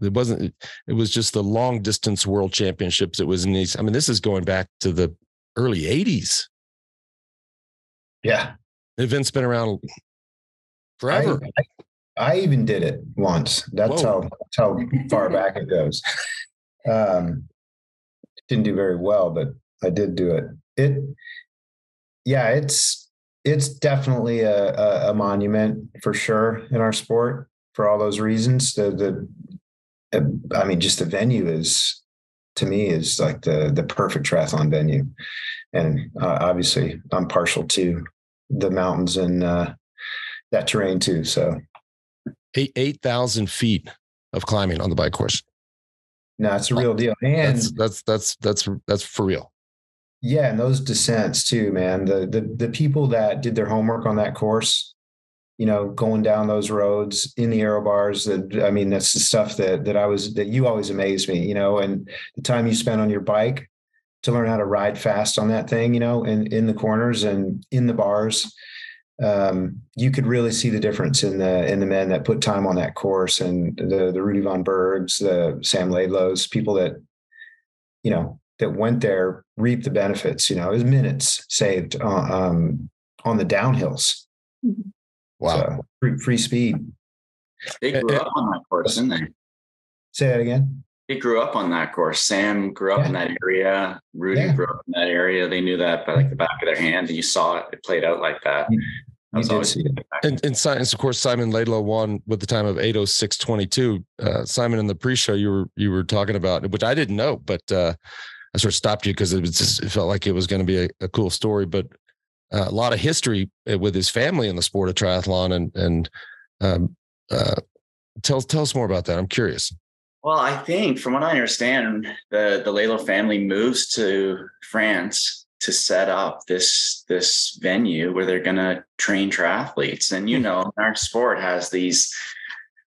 it wasn't, it was just the long distance world championships. It was in these, I mean, this is going back to the early 80s. Yeah. The event's been around forever. I, I even did it once. That's how that's how far back it goes. Um, didn't do very well, but I did do it. It, yeah, it's it's definitely a, a, a monument for sure in our sport for all those reasons. The the, uh, I mean, just the venue is to me is like the the perfect triathlon venue, and uh, obviously I'm partial to the mountains and uh, that terrain too. So eight eight thousand feet of climbing on the bike course. No, it's a real deal. And that's, that's that's that's that's for real. Yeah, and those descents too, man. The the the people that did their homework on that course, you know, going down those roads in the aero bars. That I mean, that's the stuff that that I was that you always amazed me, you know, and the time you spent on your bike to learn how to ride fast on that thing, you know, in in the corners and in the bars um, you could really see the difference in the in the men that put time on that course and the the Rudy von Bergs, the Sam Laidlows, people that you know that went there reaped the benefits. You know, it was minutes saved uh, um, on the downhills. Mm-hmm. Wow, so, free, free, speed. They grew up on that course, didn't they? Say that again. They grew up on that course. Sam grew up yeah. in that area. Rudy yeah. grew up in that area. They knew that by like the back of their hand. And you saw it. It played out like that. You did see it. And, and science, of course, Simon Laidlow won with the time of 806.22. Uh, Simon, in the pre-show, you were you were talking about, which I didn't know, but uh, I sort of stopped you because it, it felt like it was going to be a, a, cool story. But uh, a lot of history uh, with his family in the sport of triathlon, and and um, uh, tell tell us more about that. I'm curious. Well, I think from what I understand, the the Laidlow family moves to France to set up this this venue where they're going to train triathletes and you hmm. know our sport has these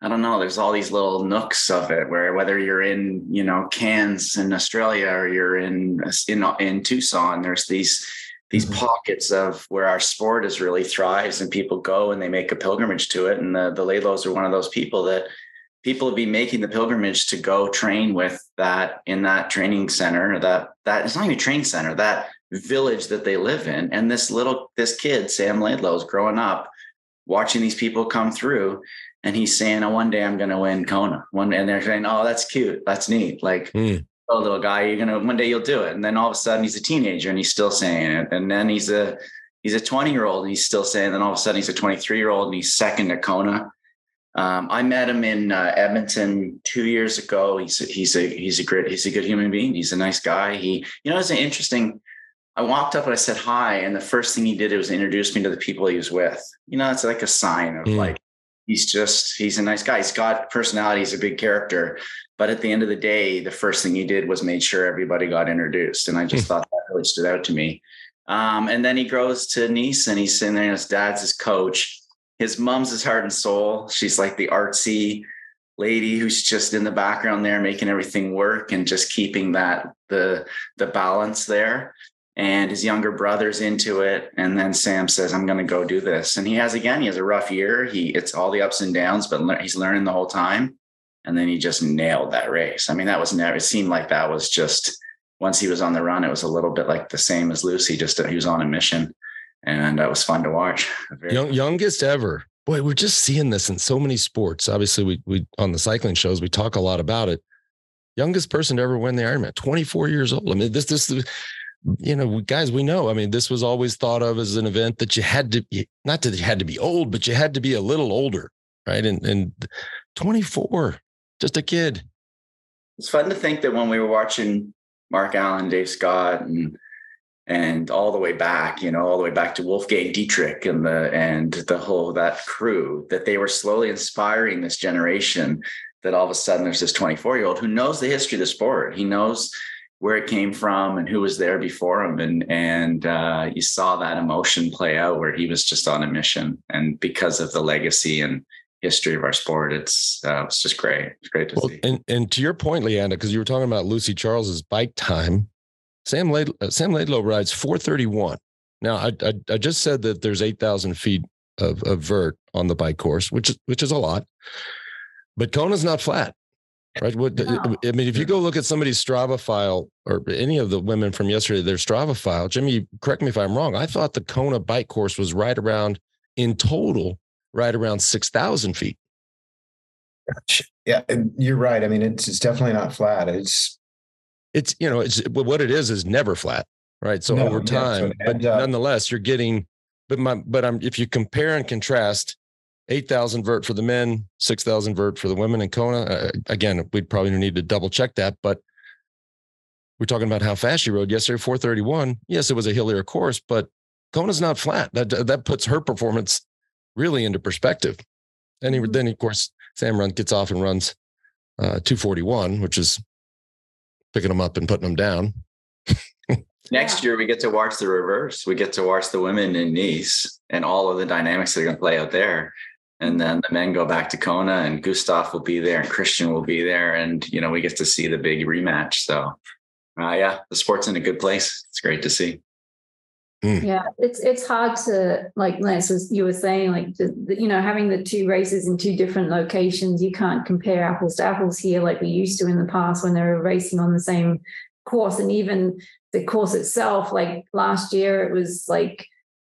i don't know there's all these little nooks of it where whether you're in you know cairns in australia or you're in in, in tucson there's these these mm-hmm. pockets of where our sport is really thrives and people go and they make a pilgrimage to it and the the Laidlows are one of those people that people have been making the pilgrimage to go train with that in that training center. That that it's not even a training center. That village that they live in, and this little this kid Sam Laidlow is growing up watching these people come through and he's saying, "Oh, one day I'm going to win Kona." One, and they're saying, "Oh, that's cute, that's neat." Like, mm. oh, little guy, you're gonna one day you'll do it. And then all of a sudden he's a teenager and he's still saying it. And then he's a he's a 20 year old and he's still saying. Then all of a sudden he's a 23 year old and he's second at Kona. Um, I met him in uh, Edmonton two years ago. He's a, he's a he's a great he's a good human being. He's a nice guy. He you know it's an interesting. I walked up and I said hi, and the first thing he did was introduce me to the people he was with. You know, it's like a sign of mm. like he's just he's a nice guy. He's got personality. He's a big character. But at the end of the day, the first thing he did was made sure everybody got introduced, and I just hmm. thought that really stood out to me. Um, and then he goes to Nice, and he's sitting there. and his dad's his coach. His mom's his heart and soul. She's like the artsy lady who's just in the background there, making everything work and just keeping that the the balance there and his younger brother's into it. And then sam says i'm going to go do this. And he has again he has a rough year. He it's all the ups and downs but le- he's learning the whole time. And then he just nailed that race. I mean that was never it seemed like that was just once he was on the run it was a little bit like the same as lucy just he was on a mission. And that was fun to watch. Young, youngest ever. Boy we're just seeing this in so many sports. Obviously we we on the cycling shows we talk a lot about it. Youngest person to ever win the ironman 24 years old. I mean this this you know, guys, we know. I mean, this was always thought of as an event that you had to not that you had to be old, but you had to be a little older, right? And and 24, just a kid. It's fun to think that when we were watching Mark Allen, Dave Scott, and and all the way back, you know, all the way back to Wolfgang Dittrich and the and the whole that crew, that they were slowly inspiring this generation. That all of a sudden there's this 24 year old who knows the history of the sport. He knows where it came from and who was there before him. And and uh, you saw that emotion play out where he was just on a mission. And because of the legacy and history of our sport it's uh, it's just great. It's great to well, see. and, and to your point leanda because you were talking about lucy charles's bike time sam Laid, uh, sam laidlow rides 431 now I, I, I just said that there's 8000 feet of, of vert on the bike course which is which is a lot but kona's not flat right? What no. I mean, if you go look at somebody's Strava file or any of the women from yesterday, their Strava file, Jimmy, correct me if I'm wrong. I thought the Kona bike course was right around in total, right around six thousand feet. Yeah, you're right. I mean, it's it's definitely not flat. It's it's you know it's what it is is never flat, right? So no, over time, yeah, so but up. nonetheless, you're getting. But my but I'm if you compare and contrast 8,000 vert for the men, 6,000 vert for the women in Kona. Uh, again, we'd probably need to double check that, but we're talking about how fast she rode yesterday, 431. Yes, it was a hillier course, but Kona's not flat. That that puts her performance really into perspective. And he, mm-hmm. then, of course, Sam run gets off and runs uh, 241, which is picking them up and putting them down. Next year, we get to watch the reverse. We get to watch the women in Nice and all of the dynamics that are going to play out there and then the men go back to Kona and Gustav will be there and Christian will be there. And you know we get to see the big rematch. So uh, yeah the sport's in a good place. It's great to see. Mm. yeah it's it's hard to like Lance as you were saying like the, the, you know having the two races in two different locations you can't compare apples to apples here like we used to in the past when they were racing on the same course. And even the course itself like last year it was like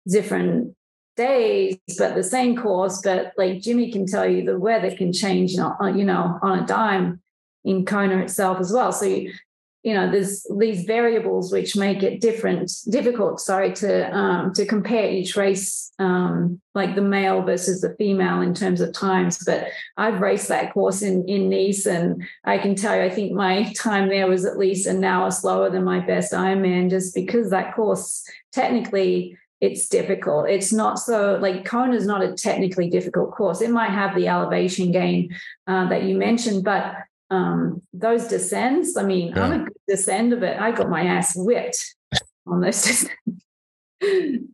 different days, but the same course. But like Jimmy can tell you, the weather can change, you know, on a dime in Kona itself as well. So, you know, there's these variables which make it different, difficult, sorry, to um, to compare each race, um, like the male versus the female in terms of times. But I've raced that course in in Nice, and I can tell you, I think my time there was at least an hour slower than my best Ironman, just because that course technically it's difficult. It's not so like Kona is not a technically difficult course. It might have the elevation gain uh, that you mentioned, but um, those descents, I mean, yeah. I'm a good descender, but I got my ass whipped on those descents.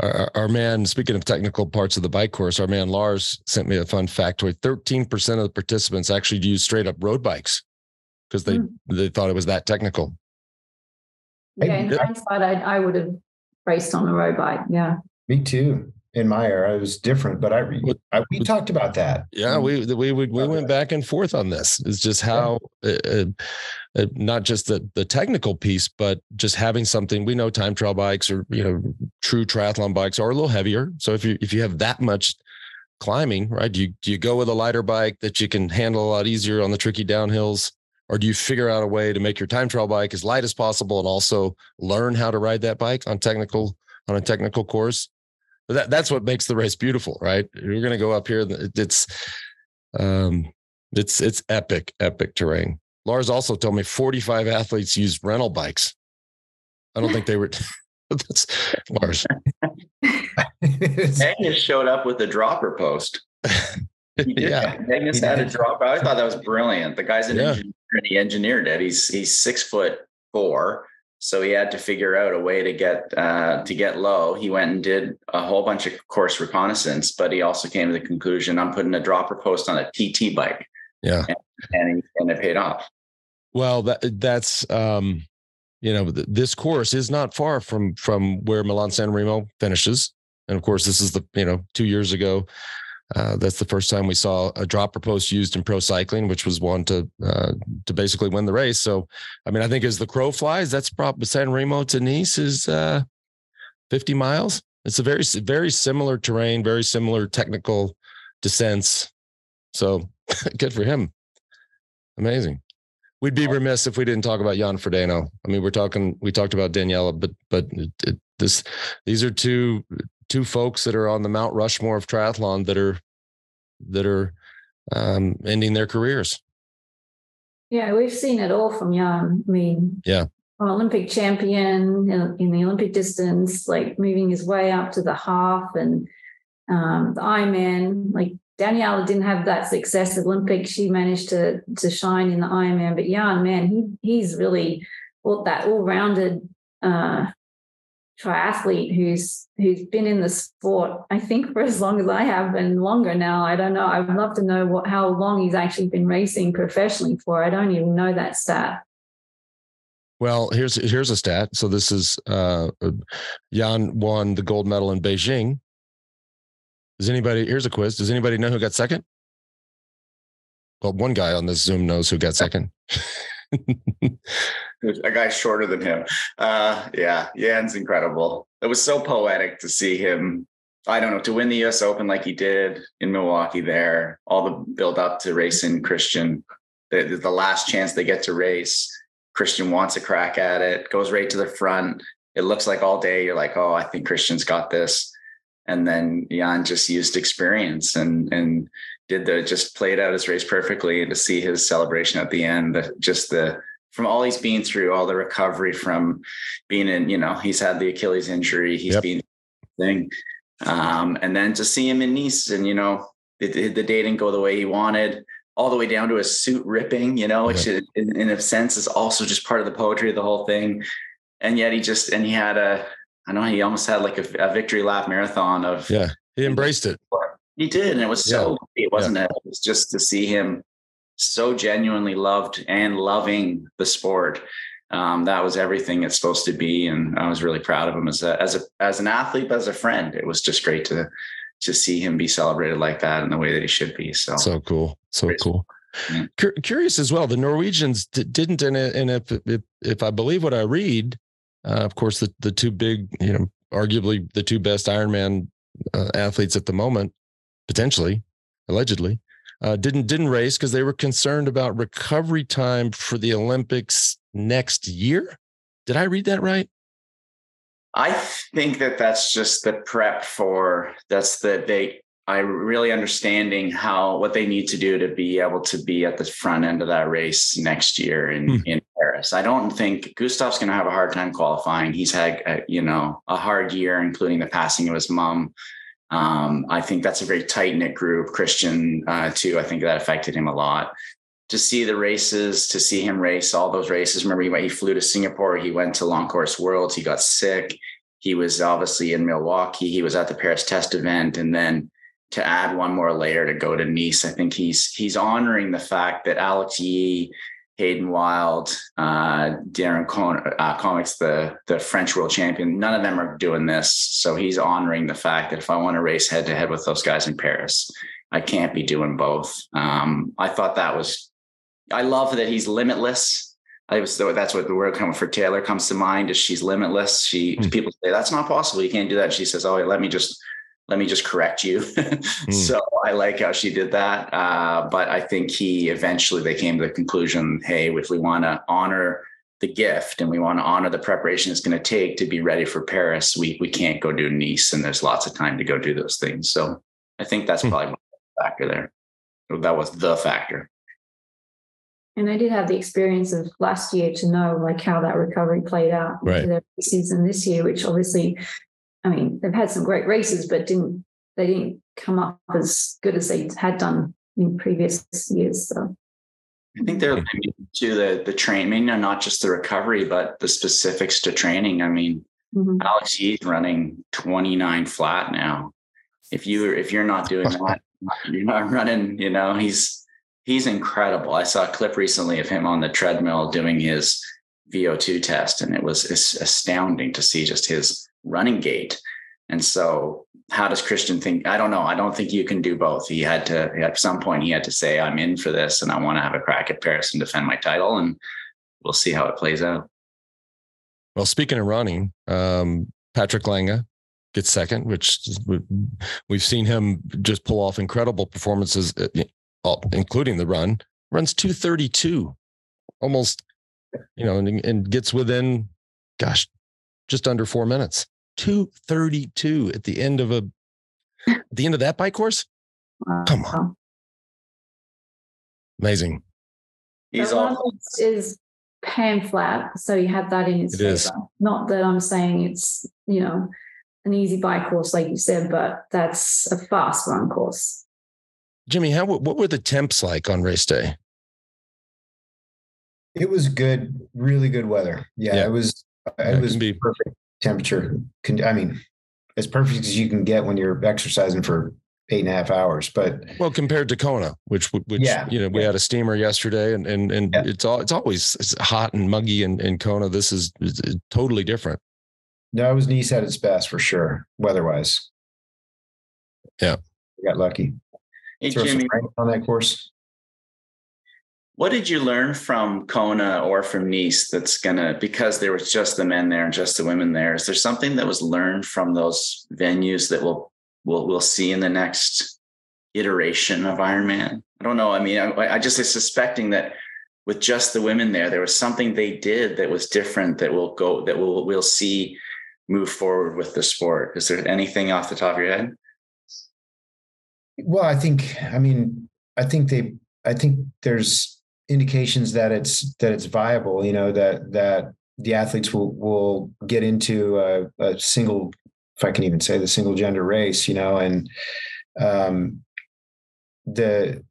Our, our, man, speaking of technical parts of the bike course, our man Lars sent me a fun factoid. 13% of the participants actually used straight up road bikes because they, mm. they thought it was that technical. Yeah, in hindsight, I, I would have raced on a road bike. Yeah. Me too. in my era. It was different, but I, I we talked about that. Yeah, we we we, we went back and forth on this. It's just how uh, uh, uh, not just the the technical piece, but just having something. We know time trial bikes or you know true triathlon bikes are a little heavier. So if you if you have that much climbing, right? Do you do you go with a lighter bike that you can handle a lot easier on the tricky downhills? Or do you figure out a way to make your time trial bike as light as possible and also learn how to ride that bike on technical on a technical course? that that's what makes the race beautiful, right? You're going to go up here. It's, um, it's it's epic, epic terrain. Lars also told me 45 athletes use rental bikes. I don't think they were. that's Lars. Magnus showed up with a dropper post. yeah, Magnus had a dropper. I thought that was brilliant. The guy's an yeah. engineer and he engineered it. He's he's six foot four so he had to figure out a way to get uh, to get low. He went and did a whole bunch of course reconnaissance, but he also came to the conclusion: I'm putting a dropper post on a TT bike. Yeah, and and, and it paid off. Well, that that's um, you know th- this course is not far from from where Milan San Remo finishes, and of course this is the you know two years ago uh, that's the first time we saw a dropper post used in pro cycling, which was one to uh, to basically win the race. So, I mean, I think as the crow flies, that's probably San Remo to Nice is uh, 50 miles. It's a very very similar terrain, very similar technical descents. So, good for him. Amazing. We'd be remiss if we didn't talk about Jan Frodeno. I mean, we're talking we talked about Daniela, but but it, this these are two two folks that are on the Mount Rushmore of triathlon that are that are um, ending their careers. Yeah, we've seen it all from Jan. I mean, yeah, an Olympic champion in, in, the Olympic distance, like moving his way up to the half and um, the Ironman. Like Daniela didn't have that success at Olympic. She managed to to shine in the Ironman, but Jan, man, he he's really all that all rounded uh, triathlete who's who's been in the sport i think for as long as i have and longer now. I don't know. I'd love to know what how long he's actually been racing professionally for. I don't even know that stat. Well here's here's a stat. So this is uh jan won the gold medal in beijing. Does anybody here's a quiz. Does anybody know who got second? Well one guy on this zoom knows who got second a guy shorter than him. Uh, yeah, Jan's incredible. It was so poetic to see him. I don't know to win the U.S. Open like he did in Milwaukee. There, all the build up to racing Christian. The, the last chance they get to race, Christian wants a crack at it. Goes right to the front. It looks like all day you're like, oh, I think Christian's got this. And then Jan just used experience and and did the just played out his race perfectly. And to see his celebration at the end, just the from all he's been through, all the recovery from being in, you know, he's had the Achilles injury, He's yep. been thing. Um, and then to see him in Nice and, you know, the, the day didn't go the way he wanted, all the way down to his suit ripping, you know, which in, in a sense is also just part of the poetry of the whole thing. And yet he just, and he had a, I know he almost had like a, a victory lap marathon of, yeah, he embraced it. He did. And it was so, yeah. it wasn't, yeah. it? it was just to see him so genuinely loved and loving the sport. Um, that was everything it's supposed to be, and I was really proud of him as a as a as an athlete, but as a friend. It was just great to to see him be celebrated like that in the way that he should be. So so cool, so cool. Yeah. Curious as well. The Norwegians didn't, and if, if, if I believe what I read, uh, of course, the the two big, you know, arguably the two best Ironman uh, athletes at the moment, potentially, allegedly, uh, didn't didn't race because they were concerned about recovery time for the Olympics next year. Did I read that right? I think that that's just the prep for that's the they I really understanding how what they need to do to be able to be at the front end of that race next year in hmm. in Paris. I don't think Gustav's going to have a hard time qualifying. He's had a, you know a hard year, including the passing of his mom. Um, I think that's a very tight knit group. Christian, uh, too, I think that affected him a lot. To see the races, to see him race all those races. Remember, he, he flew to Singapore. He went to Long Course Worlds. He got sick. He was obviously in Milwaukee. He was at the Paris Test event, and then to add one more layer to go to Nice, I think he's he's honoring the fact that Alex Yee Hayden Wilde, uh, Darren Con- uh, Coninx, the the French world champion. None of them are doing this, so he's honoring the fact that if I want to race head to head with those guys in Paris, I can't be doing both. Um, I thought that was. I love that he's limitless. I was that's what the word coming for Taylor comes to mind is she's limitless. She mm. people say that's not possible. You can't do that. She says, "Oh, let me just let me just correct you. mm. So I like how she did that. Uh, but I think he eventually they came to the conclusion, hey, if we want to honor the gift and we want to honor the preparation it's going to take to be ready for Paris, we we can't go do Nice, and there's lots of time to go do those things. So I think that's mm. probably a factor there. That was the factor. And I did have the experience of last year to know like how that recovery played out right. into their season this year, which obviously I mean, they've had some great races, but didn't they didn't come up as good as they had done in previous years. So I think they're to the the train, I mean, not just the recovery, but the specifics to training. I mean, mm-hmm. Alex Yee's running 29 flat now. If you if you're not doing that, you're not running, you know, he's he's incredible. I saw a clip recently of him on the treadmill doing his VO2 test, and it was astounding to see just his running gait. And so, how does Christian think? I don't know. I don't think you can do both. He had to, at some point, he had to say, I'm in for this and I want to have a crack at Paris and defend my title. And we'll see how it plays out. Well, speaking of running, um, Patrick Lange gets second, which we've seen him just pull off incredible performances, uh, including the run. Runs 232, almost, you know, and, and gets within, gosh, just under four minutes. 232 at the end of a at the end of that bike course? Wow. Come on. Amazing. He's all is pan flat, so you have that in his it favor. Is. Not that I'm saying it's, you know, an easy bike course, like you said, but that's a fast run course. Jimmy, how what were the temps like on race day? It was good, really good weather. Yeah, yeah. it was it was be perfect temperature. I mean, as perfect as you can get when you're exercising for eight and a half hours. But well, compared to Kona, which which yeah, you know we yeah. had a steamer yesterday, and and and yeah. it's all it's always it's hot and muggy in, in Kona. This is totally different. No, it was Nice at its best for sure, weather wise. Yeah, we got lucky. Hey, Jimmy, on that course. What did you learn from Kona or from Nice that's gonna because there was just the men there and just the women there? Is there something that was learned from those venues that we'll we'll we'll see in the next iteration of Ironman? I don't know. I mean, I, I just is suspecting that with just the women there, there was something they did that was different that we'll go that we'll we'll see move forward with the sport. Is there anything off the top of your head? Well, I think I mean I think they I think there's indications that it's that it's viable you know that that the athletes will will get into a, a single if i can even say the single gender race you know and um the,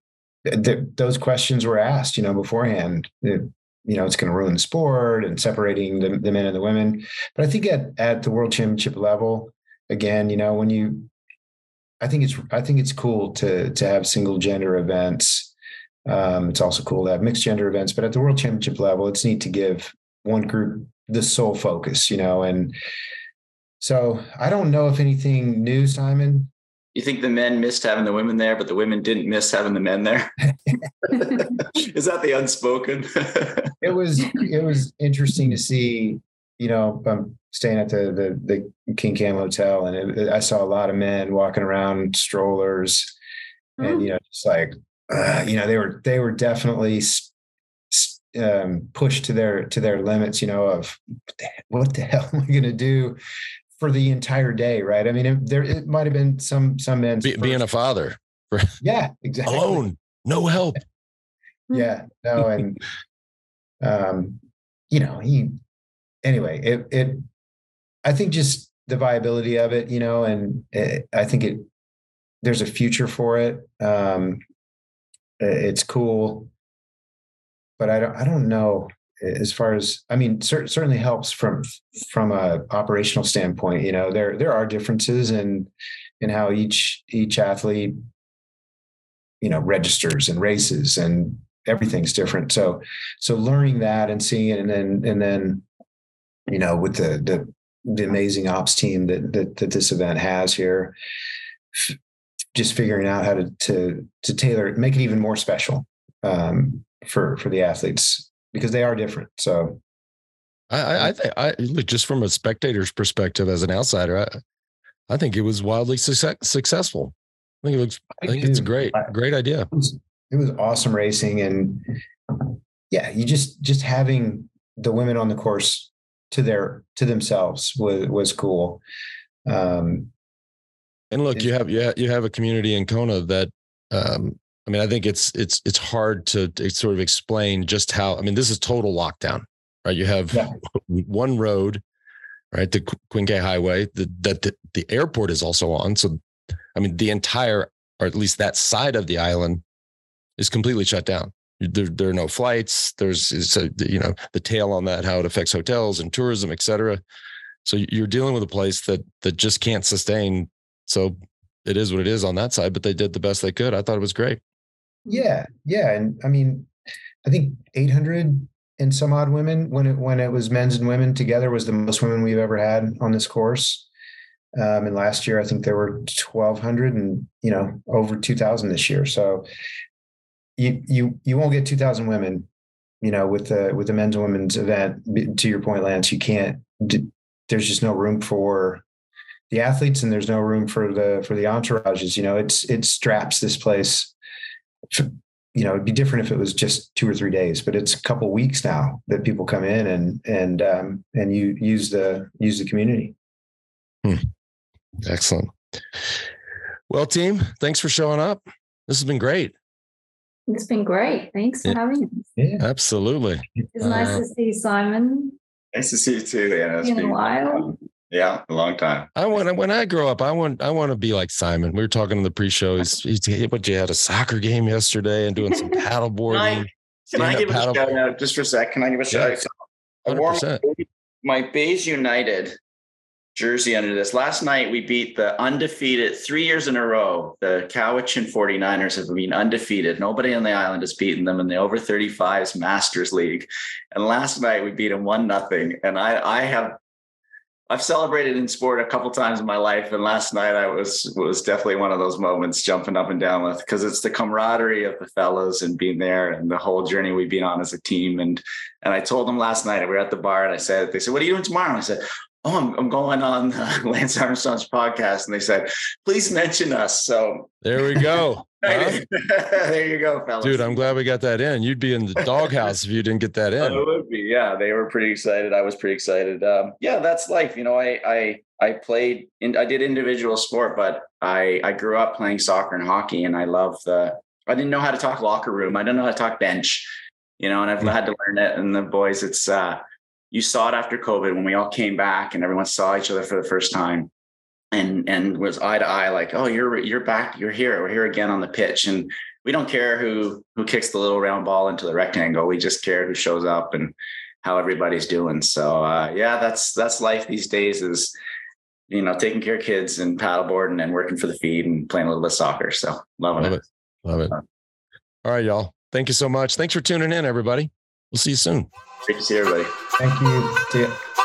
the those questions were asked you know beforehand it, you know it's going to ruin the sport and separating the, the men and the women. But i think at at the world championship level again you know when you i think it's i think it's cool to to have single gender events um, it's also cool to have mixed gender events, but at the world championship level, it's neat to give one group the sole focus, you know. And so I don't know if anything new, Simon. You think the men missed having the women there, but the women didn't miss having the men there? Is that the unspoken? it was it was interesting to see. You know, I'm staying at the the, the King Kam Hotel, and it, I saw a lot of men walking around strollers, mm-hmm. and you know, just like uh, you know, they were they were definitely um, pushed to their to their limits. You know, of what the hell am I going to do for the entire day? Right? I mean, it, there it might have been some some men Be, being a father. yeah, exactly. Alone, no help. yeah, no, and um, you know, he anyway. It it I think just the viability of it, you know, and it, I think it there's a future for it. Um, it's cool, but I don't I don't know as far as I mean cer- certainly helps from from a operational standpoint. You know there there are differences in in how each each athlete you know registers and races and everything's different. So so learning that and seeing it, and then and then you know with the the the amazing ops team that that, that this event has here just figuring out how to to to tailor it, make it even more special um, for for the athletes because they are different. So, I I think I look just from a spectator's perspective as an outsider, I I think it was wildly success, successful. I think it looks. I think it's great great idea. It was, it was awesome racing, and yeah, you just just having the women on the course to their to themselves was was cool. Um, and look, you have yeah, you have a community in Kona that um, I mean, I think it's it's it's hard to, to, sort of explain just how. I mean, this is total lockdown, right? You have yeah. one road, right, the Queen K Highway the, that the, the airport is also on. So, I mean, the entire, or at least that side of the island, is completely shut down. There, there are no flights. There's, it's a, you know, the tail on that, how it affects hotels and tourism, et cetera. So you're dealing with a place that that just can't sustain so it is what it is on that side, but they did the best they could. I thought it was great. Yeah. Yeah. And I mean, I think 800 and some odd women when it, when it was men's and women together was the most women we've ever had on this course. Um, and last year, I think there were 1200 and, you know, over 2000 this year. So you, you, you won't get 2000 women, you know, with the, with the men's and women's event to your point, Lance, you can't, there's just no room for the athletes and there's no room for the for the entourages you know it's it straps this place. You know it'd be different if it was just two or three days but it's a couple weeks now that people come in and and um and you use the use the community. Hmm. excellent. Well team thanks for showing up. This has been great. It's been great. Thanks for yeah. having us yeah. Absolutely. It's uh, nice to see simon. Nice to see you too yeah it's been a while yeah, a long time. I want when I grow up, I want I want to be like Simon. We were talking in the pre-show. He's, he's what you had a soccer game yesterday and doing some paddle boarding. Can I, can I give a shout out just for a sec? Can I give a shout out? I wore my Bays United jersey under this. Last night we beat the undefeated three years in a row. The Cowichan 49ers have been undefeated. Nobody on the island has beaten them in the over 35s Masters League. And last night we beat them one nothing. And I I have I've celebrated in sport a couple times in my life, and last night I was was definitely one of those moments, jumping up and down with because it's the camaraderie of the fellows and being there, and the whole journey we've been on as a team. And and I told them last night we were at the bar, and I said, they said, "What are you doing tomorrow?" And I said, "Oh, I'm, I'm going on Lance Armstrong's podcast," and they said, "Please mention us." So there we go. Huh? there you go, fellas. Dude, I'm glad we got that in. You'd be in the doghouse if you didn't get that in. Oh, it would be. Yeah, they were pretty excited. I was pretty excited. Um, yeah, that's life. You know, I I I played in I did individual sport, but I I grew up playing soccer and hockey, and I love the. I didn't know how to talk locker room. I didn't know how to talk bench. You know, and I've mm-hmm. had to learn it. And the boys, it's uh, you saw it after COVID when we all came back and everyone saw each other for the first time. And and was eye to eye like oh you're you're back you're here we're here again on the pitch. And we don't care who who kicks the little round ball into the rectangle. We just care who shows up and how everybody's doing. So uh, yeah that's that's life these days is you know taking care of kids and paddleboarding and working for the feed and playing a little bit of soccer. So loving love it. it. Love it. All right y'all. Thank you so much. Thanks for tuning in everybody. We'll see you soon. Great to see everybody thank you see you